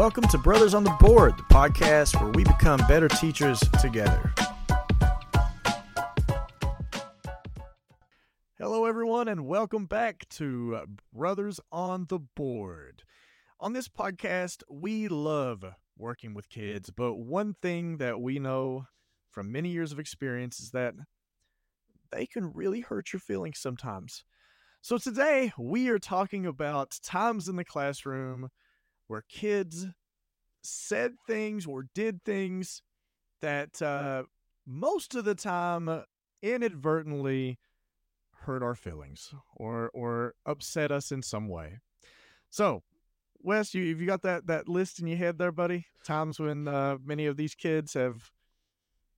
welcome to Brothers on the Board, the podcast where we become better teachers together. Hello, everyone, and welcome back to uh, Brothers on the Board. On this podcast, we love working with kids, but one thing that we know from many years of experience is that they can really hurt your feelings sometimes. So, today we are talking about times in the classroom where kids said things or did things that uh, most of the time inadvertently hurt our feelings or or upset us in some way. So, Wes, you have you got that that list in your head there, buddy? Times when uh, many of these kids have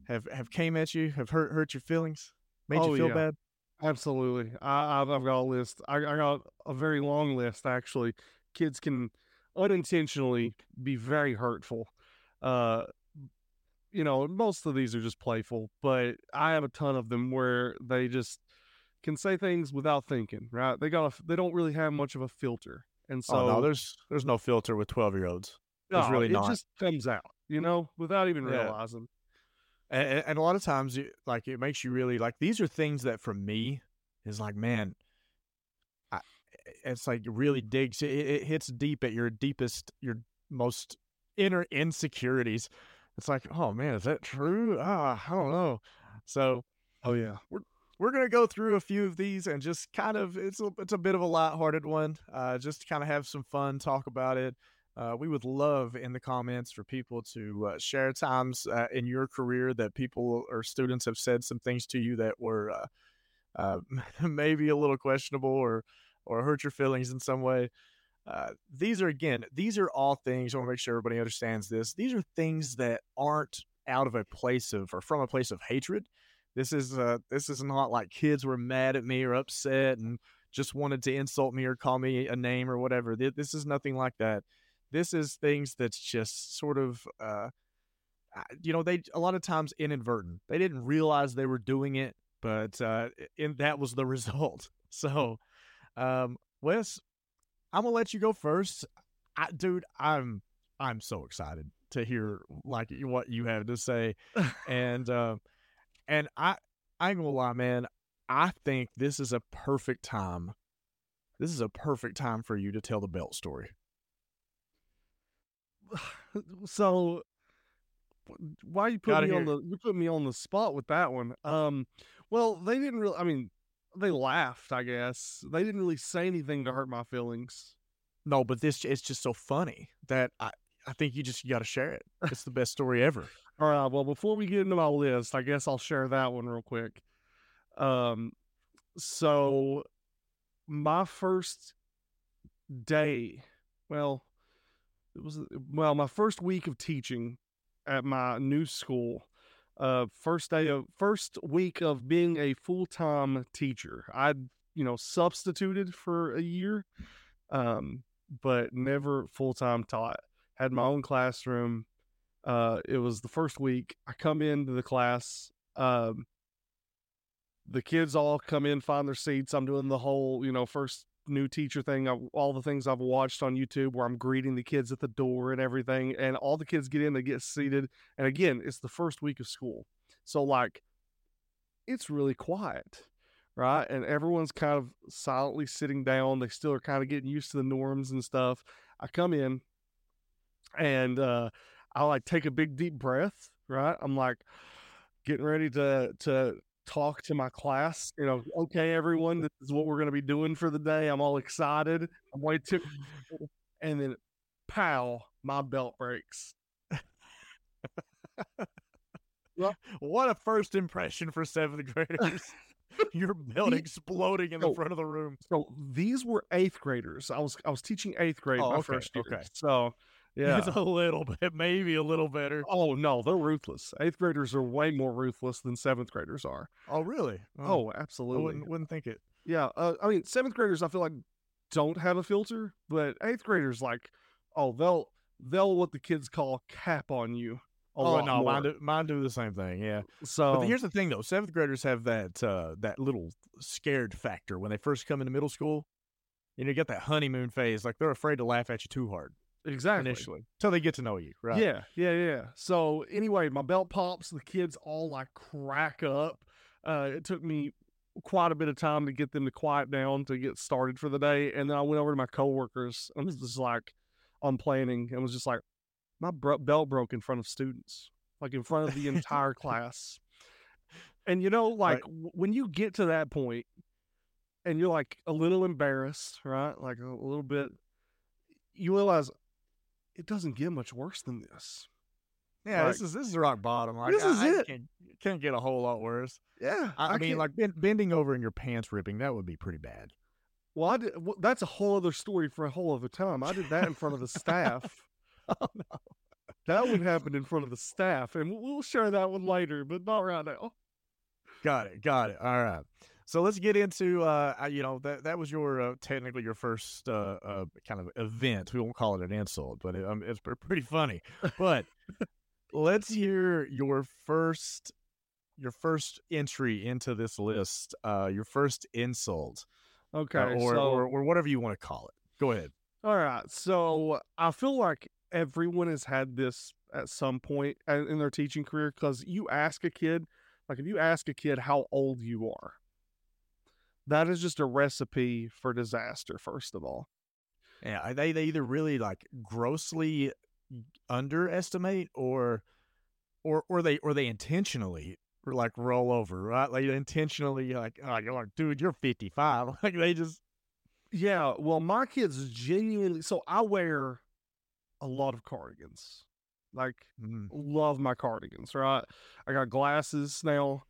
have have came at you, have hurt hurt your feelings, made Oh, you feel yeah. bad. Absolutely. I, I've, I've got a list. I, I got a very long list, actually. Kids can unintentionally be very hurtful. Uh, you know, most of these are just playful, but I have a ton of them where they just can say things without thinking, right? They got a, they don't really have much of a filter. And so oh no, there's there's no filter with twelve year olds. there's no, really it not. just comes out, you know, without even Yeah. realizing. and, and a lot of times like it makes you really like these are things that for me is like man it's like really digs it, it hits deep at your deepest your most inner insecurities it's like oh man is that true ah i don't know so Oh, yeah. we're we're gonna go through a few of these and just kind of it's a it's a bit of a lighthearted one, uh, just to kind of have some fun, talk about it. Uh, we would love in the comments for people to uh, share times uh, in your career that people or students have said some things to you that were uh, uh, maybe a little questionable or or hurt your feelings in some way. Uh, these are again, these are all things. I want to make sure everybody understands this. These are things that aren't out of a place of or from a place of hatred. This is uh this is not like kids were mad at me or upset and just wanted to insult me or call me a name or whatever. Th- This is nothing like that. This is things that's just sort of uh, you know they a lot of times inadvertent. They didn't realize they were doing it, but uh and that was the result. So um Wes, I'm gonna let you go first. I, dude, I'm I'm so excited to hear like what you have to say, and uh, and I I ain't gonna lie, man. I think this is a perfect time. This is a perfect time for you to tell the belt story. so why you put Gotta me on the you put me on the spot with that one um well they didn't really i mean they laughed i guess they didn't really say anything to hurt my feelings No, but this it's just so funny that I I think you just got to share it. It's the best story ever. all right well before we get into my list i guess i'll share that one real quick um so my first day well it was well my first week of teaching at my new school uh first day of first week of being a full-time teacher. I'd you know substituted for a year um but never full-time taught. Had my own classroom. Uh it was the first week. I come into the class um the kids all come in find their seats. I'm doing the whole you know first new teacher thing all the things i've watched on youtube where i'm greeting the kids at the door and everything and all the kids get in they get seated and again it's the first week of school. So like it's really quiet right? And everyone's kind of silently sitting down they still are kind of getting used to the norms and stuff. I come in and uh i like take a big deep breath right? I'm like getting ready to to talk to my class you know okay everyone this is what we're going to be doing for the day i'm all excited i'm way too and then pow my belt breaks well, What a first impression for seventh graders. Your belt exploding in the front of the room. so these were eighth graders i was i was teaching eighth grade Oh, my okay, first year okay. so yeah It's a little bit, maybe a little better. oh no they're ruthless eighth graders are way more ruthless than seventh graders are Oh, really? oh I absolutely wouldn't, wouldn't think it. Yeah, uh, I mean, seventh graders, I feel like don't have a filter, but eighth graders, like, oh, they'll they'll what the kids call cap on you. A oh lot no, more. mine do, mine do the same thing. Yeah, So but here's the thing though: seventh graders have that uh, that little scared factor when they first come into middle school. You know, you get that honeymoon phase, like they're afraid to laugh at you too hard. Exactly initially until they get to know you, right? Yeah, yeah, yeah. So anyway, my belt pops. The kids all like crack up. Uh, it took me quite a bit of time to get them to quiet down to get started for the day, and then I went over to my coworkers. I was just like on planning and was just like, my bro- belt broke in front of students, like in front of the entire class. And you know, like Right. w- when you get to that point, and you're like a little embarrassed, right? Like a, a little bit, you realize it doesn't get much worse than this. Yeah, Like- this is this is rock bottom. Like, This I, is I it. Can't, can't get a whole lot worse. Yeah, I, I mean, can't- like ben, bending over and your pants ripping, that would be pretty bad. well, I did, well, that's a whole other story for a whole other time. I did that in front of the staff. Oh no. That would happen in front of the staff, and we'll- we'll share that one later, but not right now. Got it. Got it. All right. So let's get into uh, uh, you know that that was your uh, technically your first uh, uh kind of event. We won't call it an insult, but it, um, it's pretty funny. But let's hear your first your first entry into this list. Uh, your first insult, uh, Okay, or, so or or whatever you want to call it. Go ahead. all right, so I feel like everyone has had this at some point in their teaching career because you ask a kid, like if you ask a kid how old you are, that is just a recipe for disaster. First of all, Yeah, they they either really like grossly underestimate or or or they or they intentionally like roll over, right? Like intentionally like oh you're like, dude, you're 55. Like they just Yeah, well, my kids genuinely. So I wear a lot of cardigans. Like, mm, love my cardigans. Right? I got glasses now.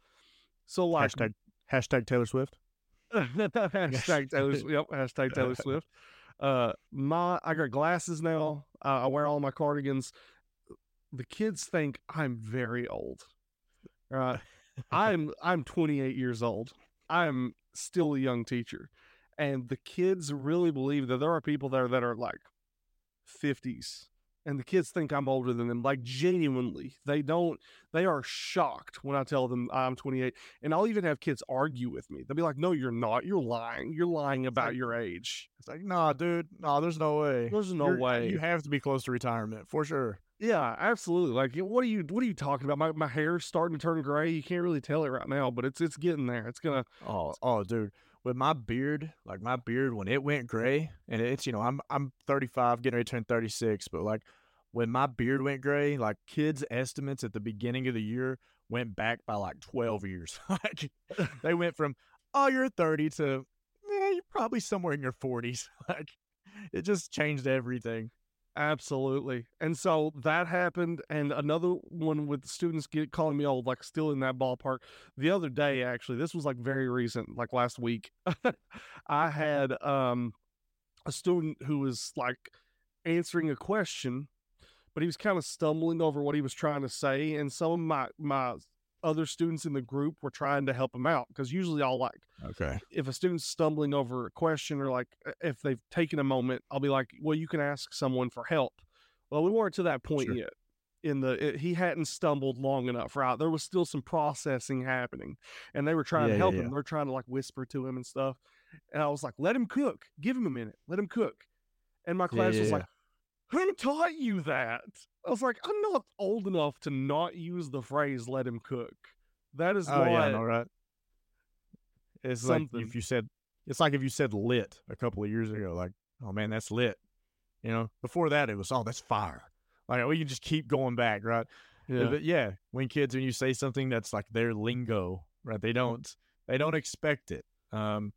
So like hashtag hashtag Taylor Swift. hashtag Taylor. Swift. Yep. Hashtag Taylor Swift. Uh, my I got glasses now. Uh, I wear all my cardigans. The kids think I'm very old. Right? I'm I'm 28 years old. I'm still a young teacher, and the kids really believe that there are people there that are like 50s, and the kids think I'm older than them. Like genuinely, they don't. They are shocked when I tell them I'm 28, and I'll even have kids argue with me. They'll be like, "No, you're not. You're lying. You're lying about like- your age." It's like, nah, dude, nah, there's no way. There's no You're- uh, way. You have to be close to retirement for sure. Yeah, absolutely. Like, what are you? What are you talking about? My my hair's starting to turn gray. You can't really tell it right now, but it's it's getting there. It's gonna. Oh, oh, dude. With my beard, like my beard, when it went mm-hmm. gray, and it's you know I'm I'm 35, getting ready to turn 36, but like when my beard went gray, like kids' estimates at the beginning of the year went back by like 12 years. like they went from oh you're 30 to yeah you're probably somewhere in your 40s. like it just changed everything. Absolutely. And so that happened. And another one with students get calling me old, like still in that ballpark. The other day, actually, this was like very recent, like last week. I had um a student who was like answering a question, but he was kind of stumbling over what he was trying to say. And some of my my other students in the group were trying to help him out because usually I'll like Okay. if a student's stumbling over a question or like if they've taken a moment, I'll be like, well, you can ask someone for help. Well, we weren't to that point Sure. yet. In the it, he hadn't stumbled long enough, right? There was still some processing happening, and they were trying Yeah, to help yeah. him. They're trying to like whisper to him and stuff. And I was like, let him cook. Give him a minute. Let him cook. And my Yeah, class yeah, was yeah. like, who taught you that? I was like, I'm not old enough to not use the phrase "let him cook." That is Oh not yeah, know, right? It's like if you said it's like if you said lit a couple of years ago, like, oh man, that's lit. You know, before that it was oh that's fire. Like we can just keep going back, right? yeah. But yeah, when kids when you say something that's like their lingo, right? They don't they don't expect it. Um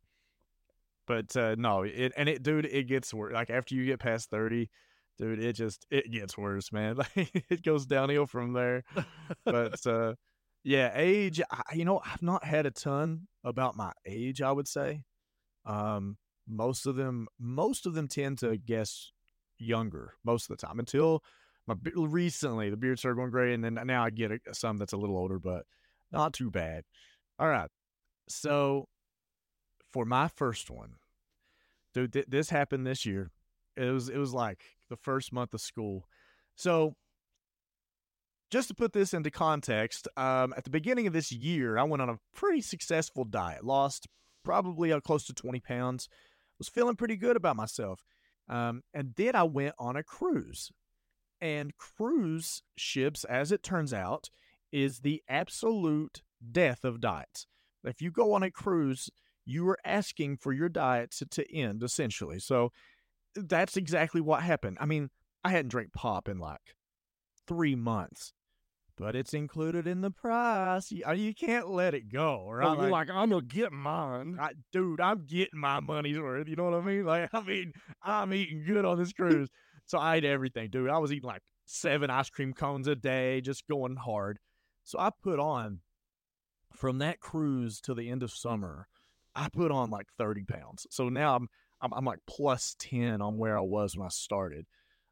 but uh no, it and it dude, it gets worse. Like after you get past 30, dude, it just it gets worse, man. Like it goes downhill from there. But uh yeah age I, you know i've not had a ton about my age i would say. Um most of them most of them tend to guess younger most of the time until my recently the beard started going gray and then now i get a, some that's a little older but not too bad. All right. So for my first one dude th- this happened this year. It was it was like the first month of school so just to put this into context, um, at the beginning of this year, I went on a pretty successful diet. Lost probably uh, close to 20 pounds. Was feeling pretty good about myself. Um, and then I went on a cruise. And cruise ships, as it turns out, is the absolute death of diets. If you go on a cruise, you are asking for your diet to, to end essentially. So that's exactly what happened. I mean, I hadn't drank pop in like three months, but it's included in the price. You, uh, you can't let it go, right? Oh, you're like, I'm gonna get mine, I, dude. I'm getting my money's worth. You know what I mean? Like, I mean, I'm eating good on this cruise, so I ate everything, dude. I was eating like seven ice cream cones a day, just going hard. So I put on from that cruise to the end of summer. I put on like 30 pounds. So now I'm I'm, I'm like plus 10 on where I was when I started.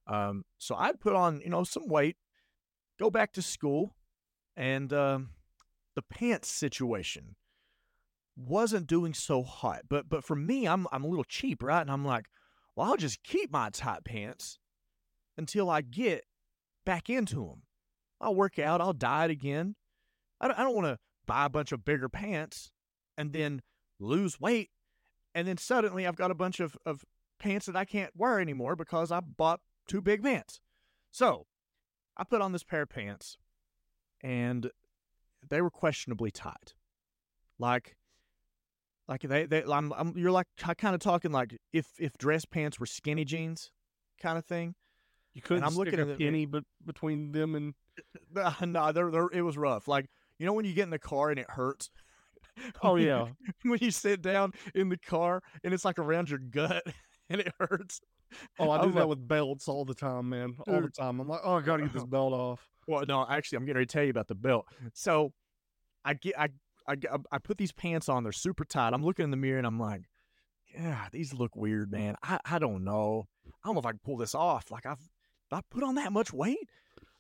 Um, so I'd put on, you know, some weight, go back to school, and um, the pants situation wasn't doing so hot. But but for me, I'm I'm a little cheap, right? And I'm like, well, I'll just keep my tight pants until I get back into them. I'll work out, I'll diet again. I don't, I don't want to buy a bunch of bigger pants and then lose weight. And then suddenly I've got a bunch of, of pants that I can't wear anymore because I bought two big pants. So I put on this pair of pants and they were questionably tight. Like, like they, they I'm, I'm you're like kind of talking like if if dress pants were skinny jeans kind of thing. You couldn't. I'm looking at a penny, but between them and no, they're, they're, it was rough. Like you know when you get in the car and it hurts. Oh yeah. when you sit down in the car and it's like around your gut and it hurts. Oh, I do that like, with belts all the time, man. All the time. I'm like, oh, I gotta get this belt off. Well, no, actually, I'm getting ready to tell you about the belt. So, I get, I, I, I put these pants on. They're super tight. I'm looking in the mirror and I'm like, yeah, these look weird, man. I, I don't know. I don't know if I can pull this off. Like I've, I put on that much weight.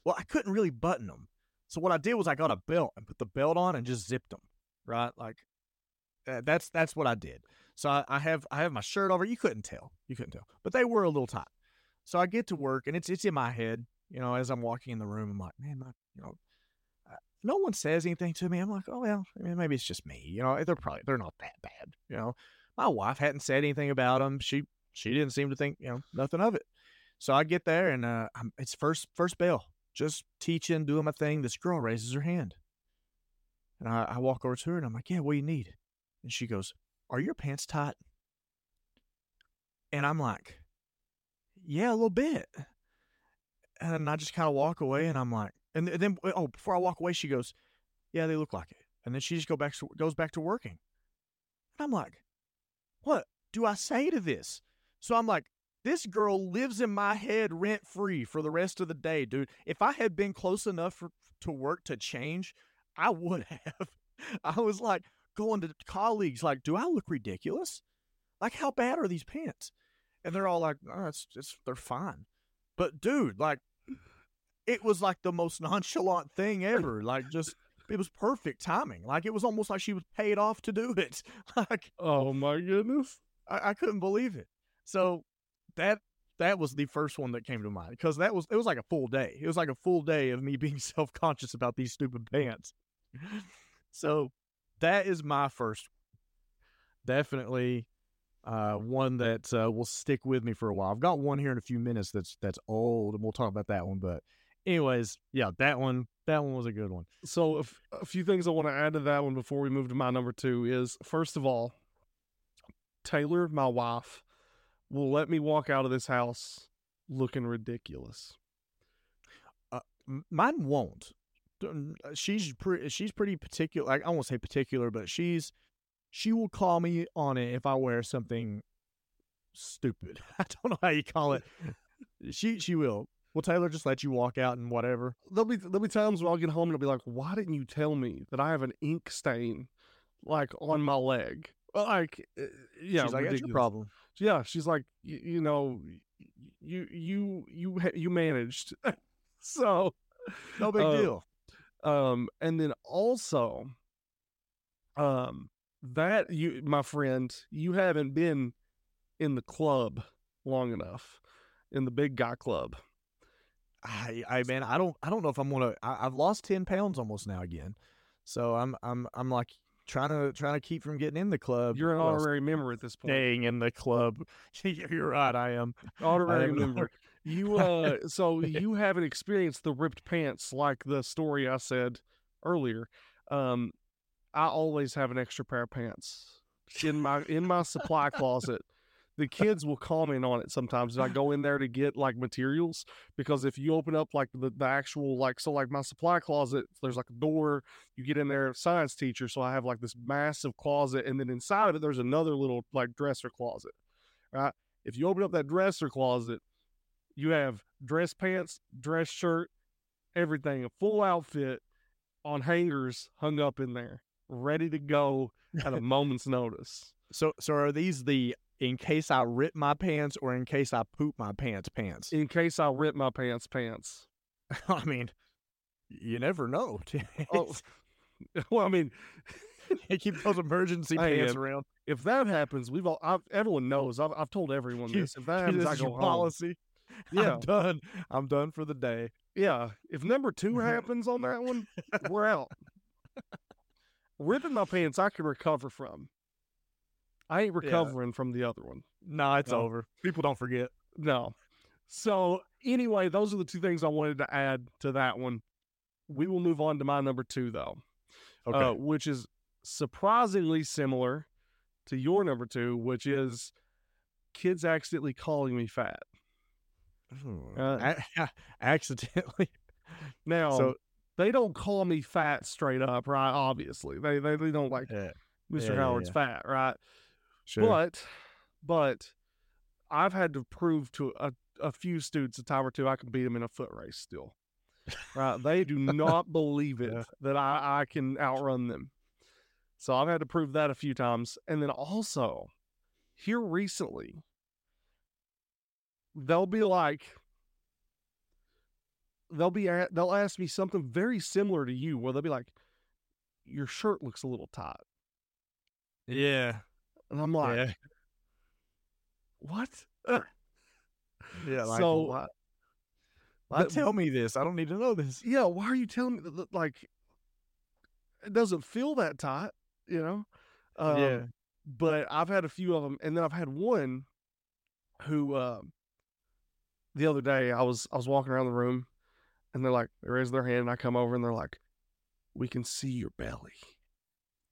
Well, I couldn't really button them. So what I did was I got a belt and put the belt on and just zipped them. Right, like uh, that's that's what I did. So I, I, have I have my shirt over. You couldn't tell. You couldn't tell, but they were a little tight. So I get to work and it's it's in my head. You know, as I'm walking in the room, I'm like, man, my, you know, uh, no one says anything to me. I'm like, oh well, maybe it's just me. You know, they're probably they're not that bad. You know, my wife hadn't said anything about them. She she didn't seem to think you know nothing of it. So I get there and uh, it's first first bell, just teaching, doing my thing. This girl raises her hand, and I, I walk over to her and I'm like, yeah, what do you need? And she goes, Are your pants tight? And I'm like, Yeah, a little bit. And I just kind of walk away and I'm like, and then, oh, before I walk away, she goes, Yeah, they look like it. And then she just go back, to goes back to working. And I'm like, What do I say to this? So I'm like, this girl lives in my head rent free for the rest of the day, dude. If I had been close enough for, to work to change, I would have. I was like, going to colleagues like, "Do I look ridiculous? Like, how bad are these pants?" And they're all like, "Oh, it's just they're fine." But dude, like, it was like the most nonchalant thing ever. Like, just it was perfect timing. Like, it was almost like she was paid off to do it. like, oh my goodness, I, I couldn't believe it. So that that was the first one that came to mind because that was it was like a full day. It was like a full day of me being self conscious about these stupid pants. So that is my first. Definitely uh, one that uh, will stick with me for a while. I've got one here in a few minutes that's that's old, and we'll talk about that one. But, anyways, yeah, that one that one was a good one. So, if, a few things I want to add to that one before we move to my number two is first of all, Taylor, my wife, will let me walk out of this house looking ridiculous. Uh, mine won't. Uh, she's pretty she's pretty particular like, i won't say particular but she's she will call me on it if i wear something stupid. I don't know how you call it. She she will. Will taylor just let you walk out and whatever? There'll be there'll be times when i'll get home and i'll be like why didn't you tell me that i have an ink stain like on my leg? Like uh, yeah she's like that's your problem. Yeah she's like you, you know you you you you managed. So no big uh, deal um, and then also, um, that you, my friend, you haven't been in the club long enough, in the big guy club. I, I man, I don't, I don't know if I'm gonna. I, I've lost ten pounds almost now again, so I'm, I'm, I'm like, trying to trying to keep from getting in the club. You're an honorary member at this point. staying in the club. You're right. I am. Honorary am member. You uh so you haven't experienced the ripped pants like the story I said earlier. Um I always have an extra pair of pants in my in my supply closet. The kids will comment on it sometimes. if I go in there to get like materials because if you open up like the, the actual like so like my supply closet, there's like a door, you get in there, science teacher. So I have like this massive closet, and then inside of it there's another little like dresser closet. Right? If you open up that dresser closet, you have dress pants, dress shirt, everything, a full outfit on hangers hung up in there, ready to go at a moment's notice. So so are these the in case I rip my pants or in case I poop my pants pants? In case I rip my pants pants. I mean, you never know. Oh, well, I mean, keep those emergency Hey, pants around. if that happens, we've all I've, everyone knows. I've, I've told everyone this. If that happens, I is go home. policy. Yeah, I'm done. I'm done for the day. yeah. If number two happens on that one, we're out. Ripping my pants, I can recover from. I ain't Yeah. recovering from the other one. No, it's No. over. People don't forget. No. So anyway, those are the two things I wanted to add to that one. We will move on to my number two though, Okay. uh, which is surprisingly similar to your number two, which is kids accidentally calling me fat. Uh, accidentally. Now So they don't call me fat straight up, right? Obviously, they they, they don't like yeah, Mr. yeah, Howard's yeah. fat, right? sure. But but I've had to prove to a, a few students a time or two I can beat them in a foot race still. Right? they do not believe it that I, I can outrun them. So I've had to prove that a few times. And then also here recently, they'll be like they'll be they'll ask me something very similar to you where they'll be like your shirt looks a little tight yeah, and i'm like yeah, what yeah. Like, So, why, why the- tell me this? I don't need to know this. yeah, why are you telling me that, that, like it doesn't feel that tight, you know? Um, yeah. But I've had a few of them, and then I've had one who um, the other day I was I was walking around the room, and they're like they raise their hand, and I come over, and they're like, "We can see your belly."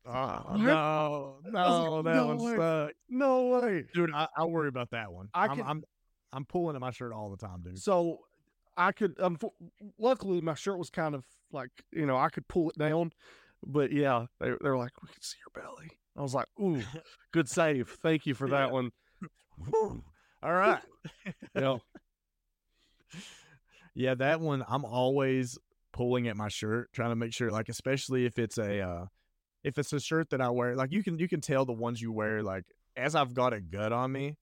Oh, What? no, no, like, that no one way. sucked. No way. Dude, I, I worry about that one. I I'm, I'm, I'm pulling at my shirt all the time, dude. So I could, um, unfo- luckily, my shirt was kind of like you know I could pull it down, but yeah, they they were like, "We can see your belly." I was like, "Ooh, good save. Thank you for that Yeah. one." All right. Yeah. Yeah, that one I'm always pulling at my shirt, trying to make sure, like, especially if it's a uh if it's a shirt that I wear, like you can you can tell the ones you wear, like as I've got a gut on me,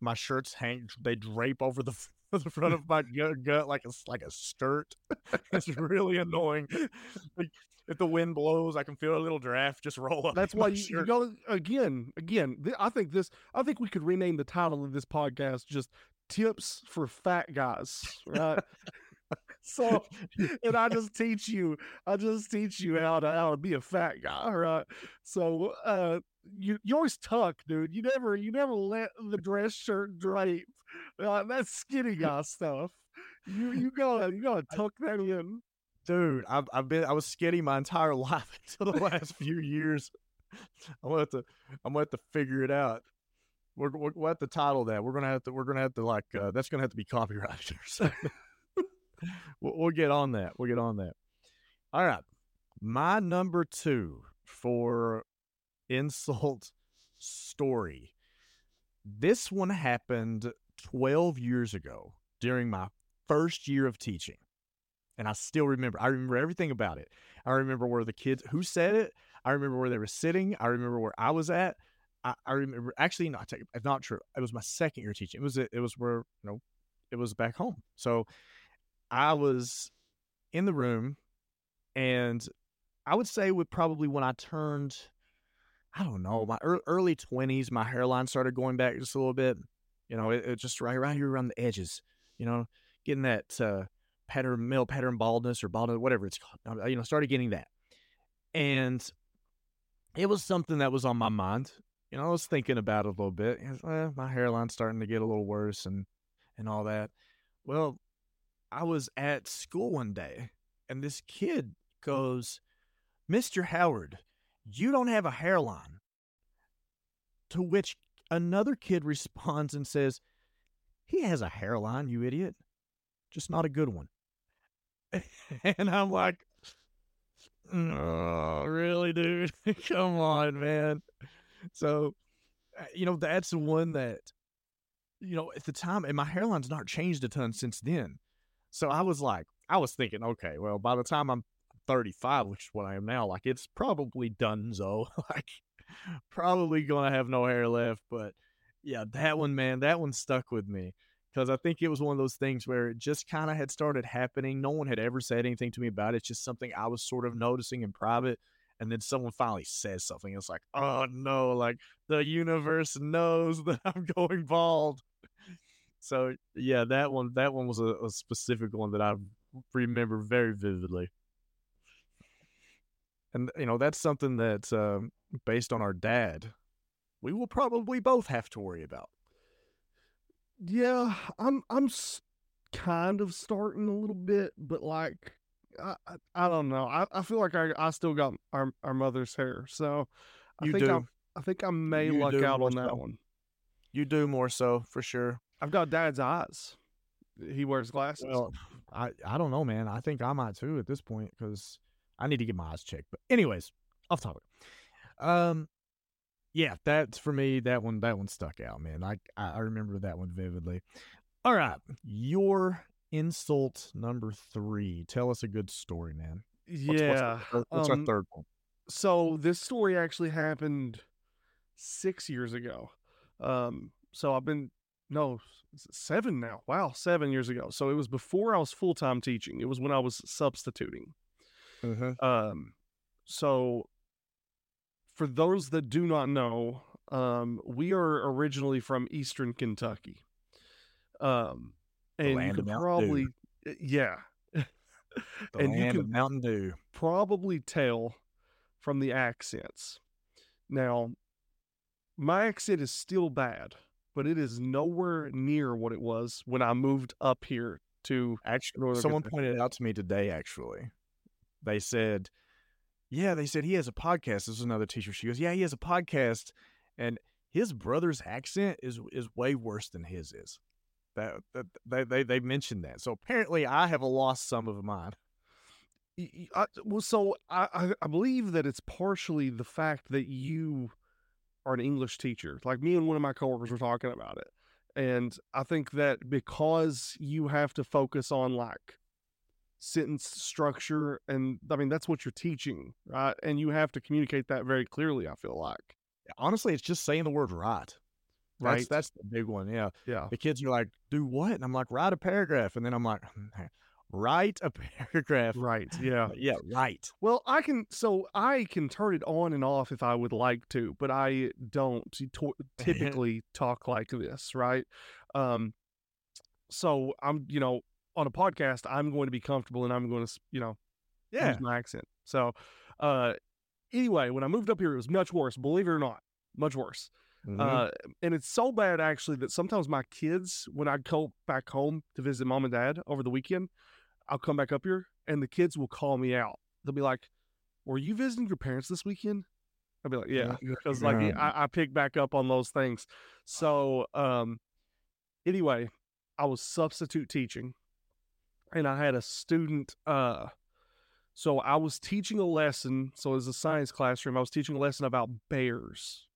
my shirts hang they drape over the the front of my gut, gut like a s- like a skirt. it's really annoying. Like, if the wind blows, I can feel a little draft just roll up. That's why you, you go again, again. Th- I think this. I think we could rename the title of this podcast just "Tips for Fat Guys." Right. so, and I just teach you. I just teach you how to how to be a fat guy. Right. So, uh, you you always tuck, dude. You never you never let the dress shirt drape. Uh, that's skinny guy stuff. You you gotta you gotta tuck that in. dude I've, I've been i was skinny my entire life until the last few years i'm gonna have to i'm gonna have to figure it out we're, we're, we'll have to title that we're gonna have to we're gonna have to like uh, that's gonna have to be copyrighted or something we'll, we'll get on that we'll get on that all right my number two for insult story this one happened 12 years ago during my first year of teaching and I still remember. I remember everything about it. I remember where the kids who said it. I remember where they were sitting. I remember where I was at. I, I remember actually not it's not true. It was my second year teaching. It was it was where you know it was back home. So I was in the room, and I would say with probably when I turned, I don't know, my ear- early twenties, my hairline started going back just a little bit. You know, it, it just right right here around the edges. You know, getting that. uh pattern male pattern baldness or baldness whatever it's called you know started getting that and it was something that was on my mind. You know, I was thinking about it a little bit. Eh, my hairline's starting to get a little worse and and all that. Well, I was at school one day and this kid goes, Mr. Howard, you don't have a hairline. To which another kid responds and says, He has a hairline, you idiot. Just not a good one. and I'm like, Oh, really, dude? Come on, man. So, uh, you know, that's the one that, you know, at the time, and my hairline's not changed a ton since then. So I was like, I was thinking, okay, well, by the time I'm 35, which is what I am now, like it's probably done so. like, probably gonna have no hair left. But yeah, that one, man, that one stuck with me because I think it was one of those things where it just kind of had started happening. No one had ever said anything to me about it. It's just something I was sort of noticing in private. And then someone finally says something. It's like, oh no, like the universe knows that I'm going bald. So yeah, that one that one was a, a specific one that I remember very vividly. And you know, that's something that's um, based on our dad. We will probably both have to worry about. Yeah, I'm I'm kind of starting a little bit, but like I I, don't know. I, I feel like I I still got our our mother's hair, so I You think do. I I think I may You luck out on that so. one. You do more so for sure. I've got dad's eyes. He wears glasses. Well, I I don't know, man. I think I might too at this point because I need to get my eyes checked. But anyways, off topic. Um, yeah, that's for me. That one that one stuck out, man. I I remember that one vividly. All right, your insult number three. Tell us a good story, man. What's, what's, yeah. our, what's um, our third one? so this story actually happened six years ago. Um, so I've been no seven now. Wow, seven years ago. So it was before I was full time teaching. It was when I was substituting. Mm-hmm. Um, so for those that do not know, um, we are originally from Eastern Kentucky. Um, and you could of Mountain probably, yeah, The and you of Mountain Dew. probably tell from the accents. Now, my accent is still bad, but it is nowhere near what it was when I moved up here to Actually, Northern someone Kentucky. pointed out to me today. Actually, they said, "Yeah, they said he has a podcast." This is another teacher. She goes, "Yeah, he has a podcast, and his brother's accent is is way worse than his is." That, that they, they they mentioned that. So apparently, I have lost some of mine. I, well, so I, I I believe that it's partially the fact that you are an English teacher. Like me and one of my coworkers were talking about it, and I think that because you have to focus on like sentence structure, and I mean that's what you're teaching, right? And you have to communicate that very clearly. I feel like, Honestly, it's just saying the word right. That's right? that's the big one. Yeah, yeah, the kids are like, "Do what?" And I'm like, "Write a paragraph," and then I'm like, "Write a paragraph." right, yeah. Yeah, right. Well, I can so I can turn it on and off if I would like to, but I don't to- typically talk like this, right? Um so I'm, you know, on a podcast, I'm going to be comfortable and I'm going to, you know, Yeah. use my accent. So, uh anyway, when I moved up here it was much worse, believe it or not, much worse. Mhm. Uh and it's so bad actually that sometimes my kids when I go back home to visit mom and dad over the weekend, I'll come back up here and the kids will call me out. They'll be like, "Were you visiting your parents this weekend?" I'll be like, "Yeah," because like Yeah. I, I pick back up on those things. So um, anyway, I was substitute teaching, and I had a student. Uh, so I was teaching a lesson. So it was a science classroom. I was teaching a lesson about bears,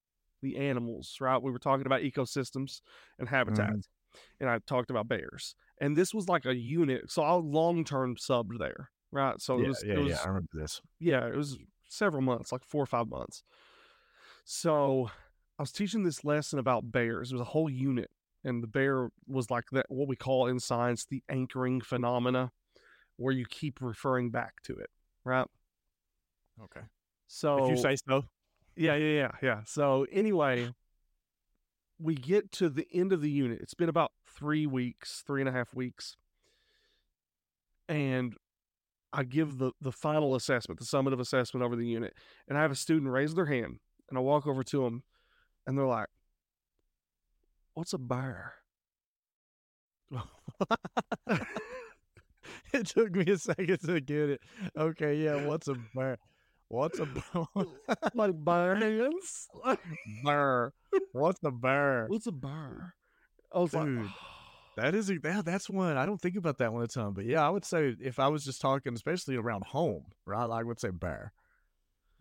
the animals. Right? We were talking about ecosystems and habitats, mm-hmm. and I talked about bears. And this was like a unit. So I long term subbed there. Right? So it yeah, was. yeah, it was yeah. I remember this. yeah, it was several months, like four or five months. So I was teaching this lesson about bears. It was a whole unit, and the bear was like that what we call in science the anchoring phenomena, where you keep referring back to it, right? Okay. So if you say so. Yeah, yeah, yeah, yeah. So anyway, we get to the end of the unit. It's been about three weeks, three and a half weeks. And I give the the final assessment, the summative assessment over the unit, and I have a student raise their hand, and I walk over to them, and they're like, "What's a bear?" it took me a second to get it. Okay, yeah. What's a bear? What's a like bear hands? bear? What's a bear? What's a bear? I was Dude, like, that is a, that, that's one I don't think about that one a ton, but yeah, I would say if I was just talking, especially around home, right? I would say bear,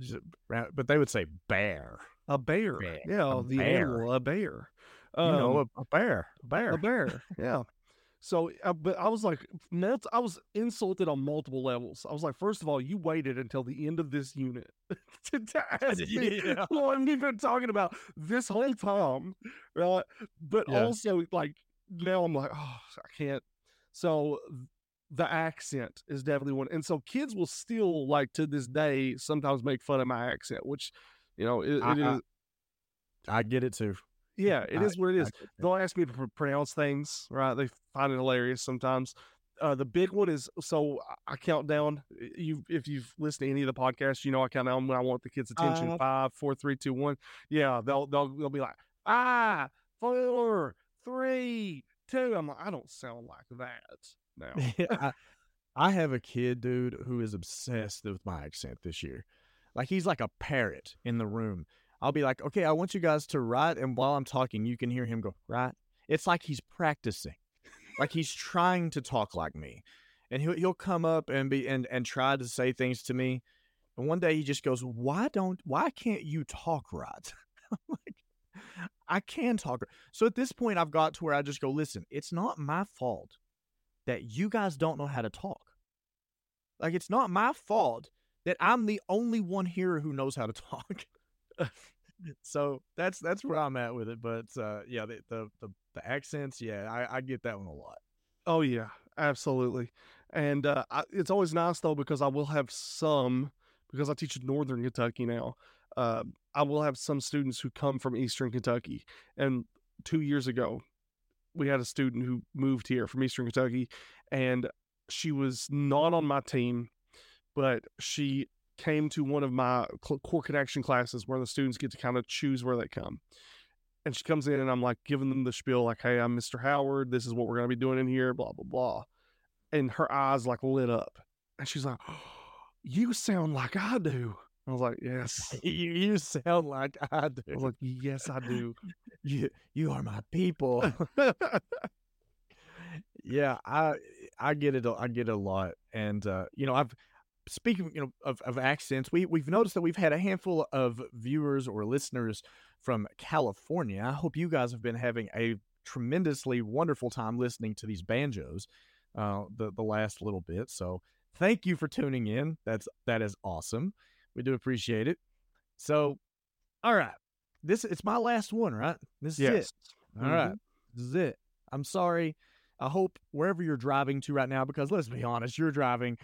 Is it ra- but they would say bear. a bear. Bear. Yeah, A the bear. animal, a bear. You know, Um, a, a bear, a bear. a bear. Yeah. So, uh, but I was like, I was insulted on multiple levels. I was like, first of all, you waited until the end of this unit to, to ask me Yeah. what I'm even talking about this whole time, right? But Yeah. also, like, now I'm like, oh, I can't. So, the accent is definitely one, and so kids will still like to this day sometimes make fun of my accent, which, you know, it, I- it is. I- I get it too. Yeah, it is what it is they'll ask me to pronounce things, right? They find it hilarious sometimes. Uh, the big one is so I- count down. You, if you've listened to any of the podcasts, you know I count down when I want the kids' attention. Five. Five, four, three, two, one. Yeah, they'll they'll they'll be like five, four, three, two. I'm like, I don't sound like that now. I, I have a kid, dude, who is obsessed with my accent this year. Like he's like a parrot in the room. I'll be like, okay, I want you guys to write, and while I'm talking, you can hear him go right. It's like he's practicing, like he's trying to talk like me, and he'll he'll come up and be and and try to say things to me. And one day he just goes, "Why don't? Why can't you talk right?" I'm like, I can talk. So at this point, I've got to where I just go, "Listen, it's not my fault that you guys don't know how to talk. Like it's not my fault that I'm the only one here who knows how to talk. so that's that's where I'm at with it. But uh, yeah, the, the the the accents, yeah, I, I get that one a lot. Oh yeah, absolutely. And uh, I, it's always nice though because I will have some because I teach in Northern Kentucky now. Uh, I will have some students who come from Eastern Kentucky. And two years ago, we had a student who moved here from Eastern Kentucky, and she was not on my team, but she came to one of my core connection classes where the students get to kind of choose where they come. And she comes in, and I'm like giving them the spiel, like, "Hey, I'm Mr. Howard. This is what we're going to be doing in here." Blah blah blah. And her eyes like lit up, and she's like, "You sound like I do." I was like, "Yes." You, you sound like I do. I was like, "Yes, I do." You you are my people. yeah, I I get it. I get it a lot, and uh, you know, I've speaking you know of, of accents. We we've noticed that we've had a handful of viewers or listeners from California. I hope you guys have been having a tremendously wonderful time listening to these banjos uh, the the last little bit. So thank you for tuning in. That's that is awesome. We do appreciate it. So, all right, this it's my last one, right? This is it. yes. All right. This is it. I'm sorry. I hope wherever you're driving to right now, because let's be honest, you're driving.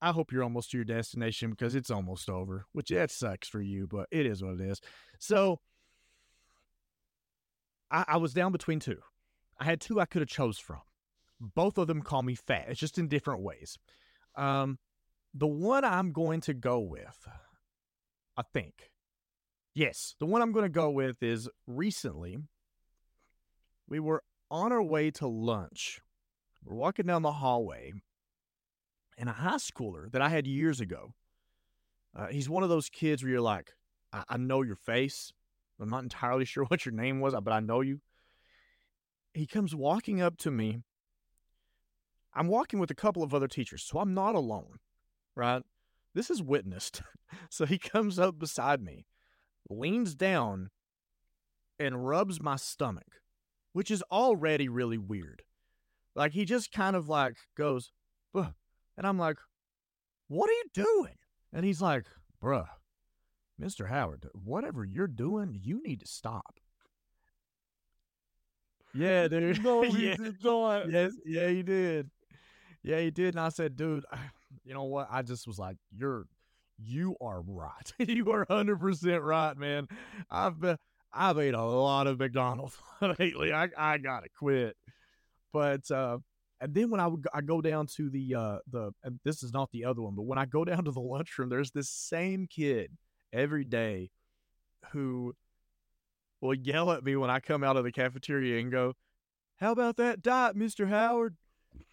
I hope you're almost to your destination because it's almost over, which that sucks for you, but it is what it is. So I, I was down between two. I had two I could have chose from. Both of them call me fat. It's just in different ways. Um, the one I'm going to go with, I think. Yes, the one I'm going to go with is recently we were on our way to lunch. We're walking down the hallway, and a high schooler that I had years ago. Uh, he's one of those kids where you're like, I-, I know your face. I'm not entirely sure what your name was, but I know you. He comes walking up to me. I'm walking with a couple of other teachers, so I'm not alone, right? This is witnessed. so he comes up beside me, leans down, and rubs my stomach which is already really weird. Like he just kind of like goes. And I'm like, what are you doing? And he's like, bruh, Mr. Howard, whatever you're doing, you need to stop. Yeah, dude. No, he yeah. did not. Yes, yeah, he did. Yeah, he did. And I said, dude, you know what? I just was like, you're, you are right. you are hundred percent right, man. I've been, I've ate a lot of McDonald's lately. I, I gotta quit. But uh, And then when I would I go down to the uh the and this is not the other one, but when I go down to the lunchroom, there's this same kid every day who will yell at me when I come out of the cafeteria and go, "How about that diet, Mister Howard?"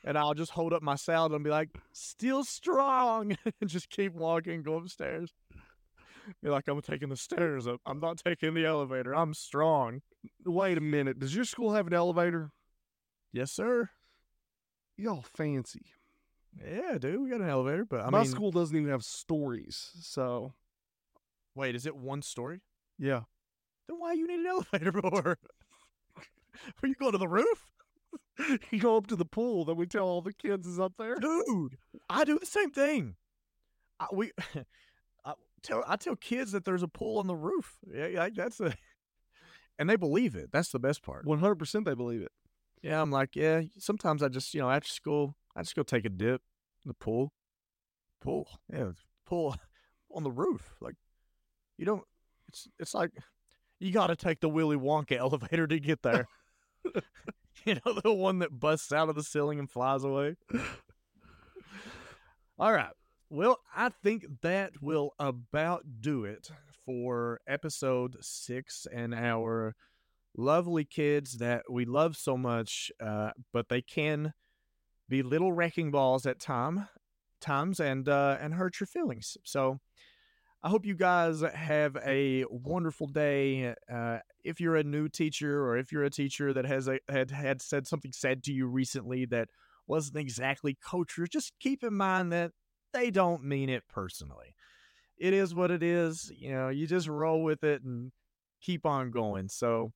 And I'll just hold up my salad and be like, "Still strong," and just keep walking, go upstairs. Be like, I'm taking the stairs up. I'm not taking the elevator. I'm strong. Wait a minute. Does your school have an elevator? Yes, sir. Y'all fancy. Yeah, dude, we got an elevator, but I My mean, school doesn't even have stories. So, wait, is it one story? yeah. Then why you need an elevator for? Are you going to the roof? you go up to the pool, then we tell all the kids is up there. Dude, I do the same thing. I, we I tell I tell kids that there's a pool on the roof. Yeah, yeah, that's a and they believe it. That's the best part. 100% they believe it. Yeah, I'm like, yeah, sometimes I just, you know, after school, I just go take a dip in the pool. Pool. Yeah, pool on the roof. Like you don't it's it's like you got to take the Willy Wonka elevator to get there. you know, the one that busts out of the ceiling and flies away. All right. Well, I think that will about do it for episode six and our lovely kids that we love so much, uh, but they can be little wrecking balls at time times and uh, and hurt your feelings. So I hope you guys have a wonderful day. Uh, if you're a new teacher or if you're a teacher that has a, had had said something said to you recently that wasn't exactly kosher, just keep in mind that they don't mean it personally. It is what it is. You know, you just roll with it and keep on going. So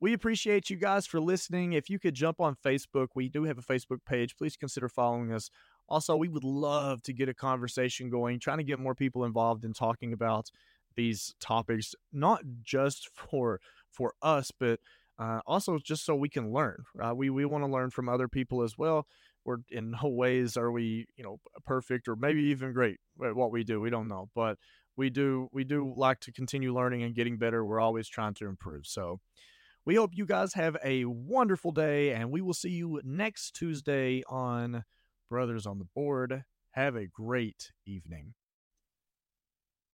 we appreciate you guys for listening. If you could jump on Facebook, we do have a Facebook page. Please consider following us. Also, we would love to get a conversation going, trying to get more people involved in talking about these topics, not just for for us, but uh, also just so we can learn. We we want to learn from other people as well. We're in no ways are we you know perfect or maybe even great at what we do. We don't know, but we do we do like to continue learning and getting better. We're always trying to improve. So. We hope you guys have a wonderful day, and we will see you next Tuesday on Brothers on the Board. Have a great evening.